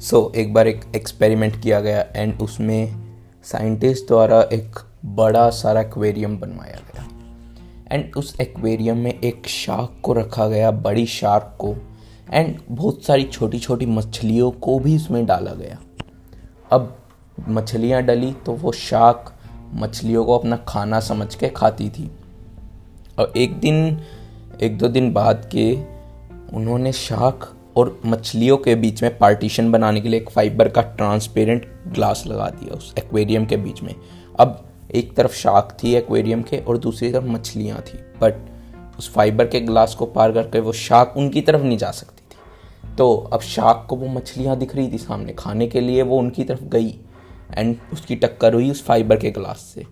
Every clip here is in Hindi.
सो so, एक बार एक एक्सपेरिमेंट किया गया एंड उसमें साइंटिस्ट द्वारा एक बड़ा सारा एक्वेरियम बनवाया गया। एंड उस एक्वेरियम में एक शार्क को रखा गया बड़ी शार्क को। एंड बहुत सारी छोटी छोटी मछलियों को भी उसमें डाला गया। अब मछलियाँ डली तो वो शार्क मछलियों को अपना खाना समझ के खाती थी। और एक दिन एक दो दिन बाद के उन्होंने शार्क और मछलियों के बीच में पार्टीशन बनाने के लिए एक फाइबर का ट्रांसपेरेंट ग्लास लगा दिया उस एक्वेरियम के बीच में। अब एक तरफ़ शार्क थी एक्वेरियम के और दूसरी तरफ़ मछलियाँ थी। बट उस फाइबर के ग्लास को पार करके वो शार्क उनकी तरफ़ नहीं जा सकती थी। तो अब शार्क को वो मछलियाँ दिख रही थी सामने। खाने के लिए वो उनकी तरफ़ गई एंड उसकी टक्कर हुई उस फाइबर के ग्लास से।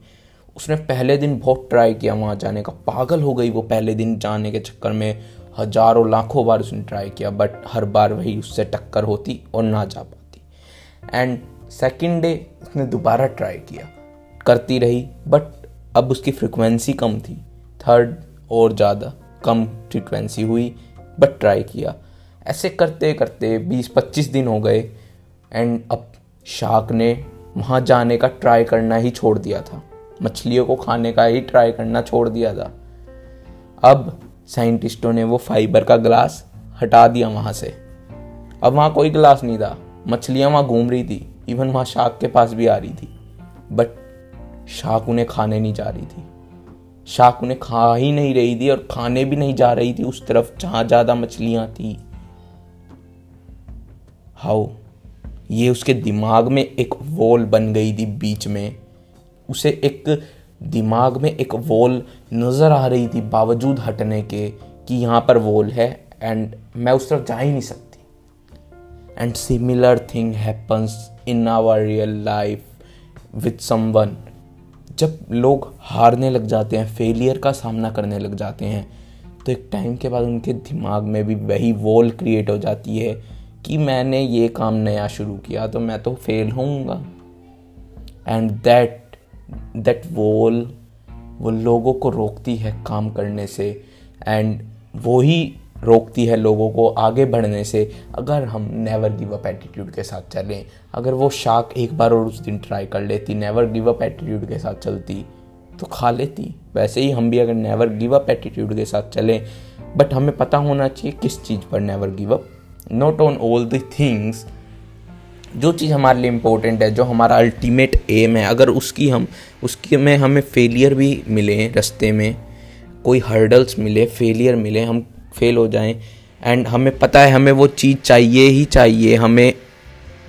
उसने पहले दिन बहुत ट्राई किया वहाँ जाने का। पागल हो गई वो पहले दिन जाने के चक्कर में। हज़ारों लाखों बार उसने ट्राई किया बट हर बार वही उससे टक्कर होती और ना जा पाती। एंड सेकेंड डे उसने दोबारा ट्राई किया। करती रही बट अब उसकी फ्रिक्वेंसी कम थी। थर्ड और ज़्यादा कम फ्रिक्वेंसी हुई बट ट्राई किया। ऐसे करते करते 20-25 दिन हो गए एंड अब शार्क ने वहाँ जाने का ट्राई करना ही छोड़ दिया था। मछलियों को खाने का ही ट्राई करना छोड़ दिया था। अब साइंटिस्टों ने वो फाइबर का ग्लास हटा दिया वहाँ से। अब वहाँ कोई ग्लास नहीं था। मछलियाँ वहाँ घूम रही थी। इवन वहाँ शार्क के पास भी आ रही थी। बट शार्क उन्हें खाने नहीं जा रही थी। शार्क उन्हें खा ही नहीं रही थी और खाने भी नहीं जा रही थी उस तरफ़ जहाँ ज़्यादा मछलियाँ थी। हाउ ये उसके दिमाग में एक वॉल बन गई थी बीच में। उसे एक दिमाग में एक वॉल नज़र आ रही थी बावजूद हटने के कि यहाँ पर वॉल है एंड मैं उस तरफ़ जा ही नहीं सकती। And similar thing happens in our real life with someone जब लोग हारने लग जाते हैं फेलियर का सामना करने लग जाते हैं तो एक टाइम के बाद उनके दिमाग में भी वही वॉल क्रिएट हो जाती है कि मैंने ये काम नया शुरू किया तो मैं तो फेल होऊँगा। एंड दैट दैट वॉल वो लोगों को रोकती है काम करने से एंड वो ही रोकती है लोगों को आगे बढ़ने से, अगर हम नेवर गिव अप एटीट्यूड के साथ चलें, अगर वो शाक एक बार और उस दिन ट्राई कर लेती नेवर गिव अप एटीट्यूड के साथ चलती तो खा लेती। वैसे ही हम भी अगर नेवर गिव अप एटीट्यूड के साथ चलें बट हमें पता होना चाहिए किस चीज़ पर never give up not on all the things जो चीज़ हमारे लिए इम्पोर्टेंट है, जो हमारा अल्टीमेट एम है, अगर उसकी हम, उसके में हमें फेलियर भी मिले रास्ते में, कोई हर्डल्स मिले फेलियर मिले, हम फेल हो जाएँ एंड हमें पता है, हमें वो चीज़ चाहिए ही चाहिए, हमें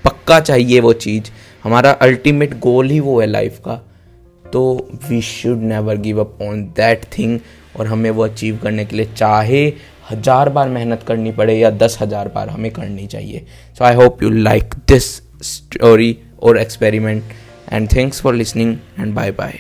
पक्का चाहिए वो चीज़, हमारा अल्टीमेट गोल ही वो है लाइफ का तो we should never give up on that thing और हमें वो अचीव करने के लिए चाहे हज़ार बार मेहनत करनी पड़े या दस हज़ार बार हमें करनी चाहिए। So I hope you like this story और experiment and thanks for listening and bye bye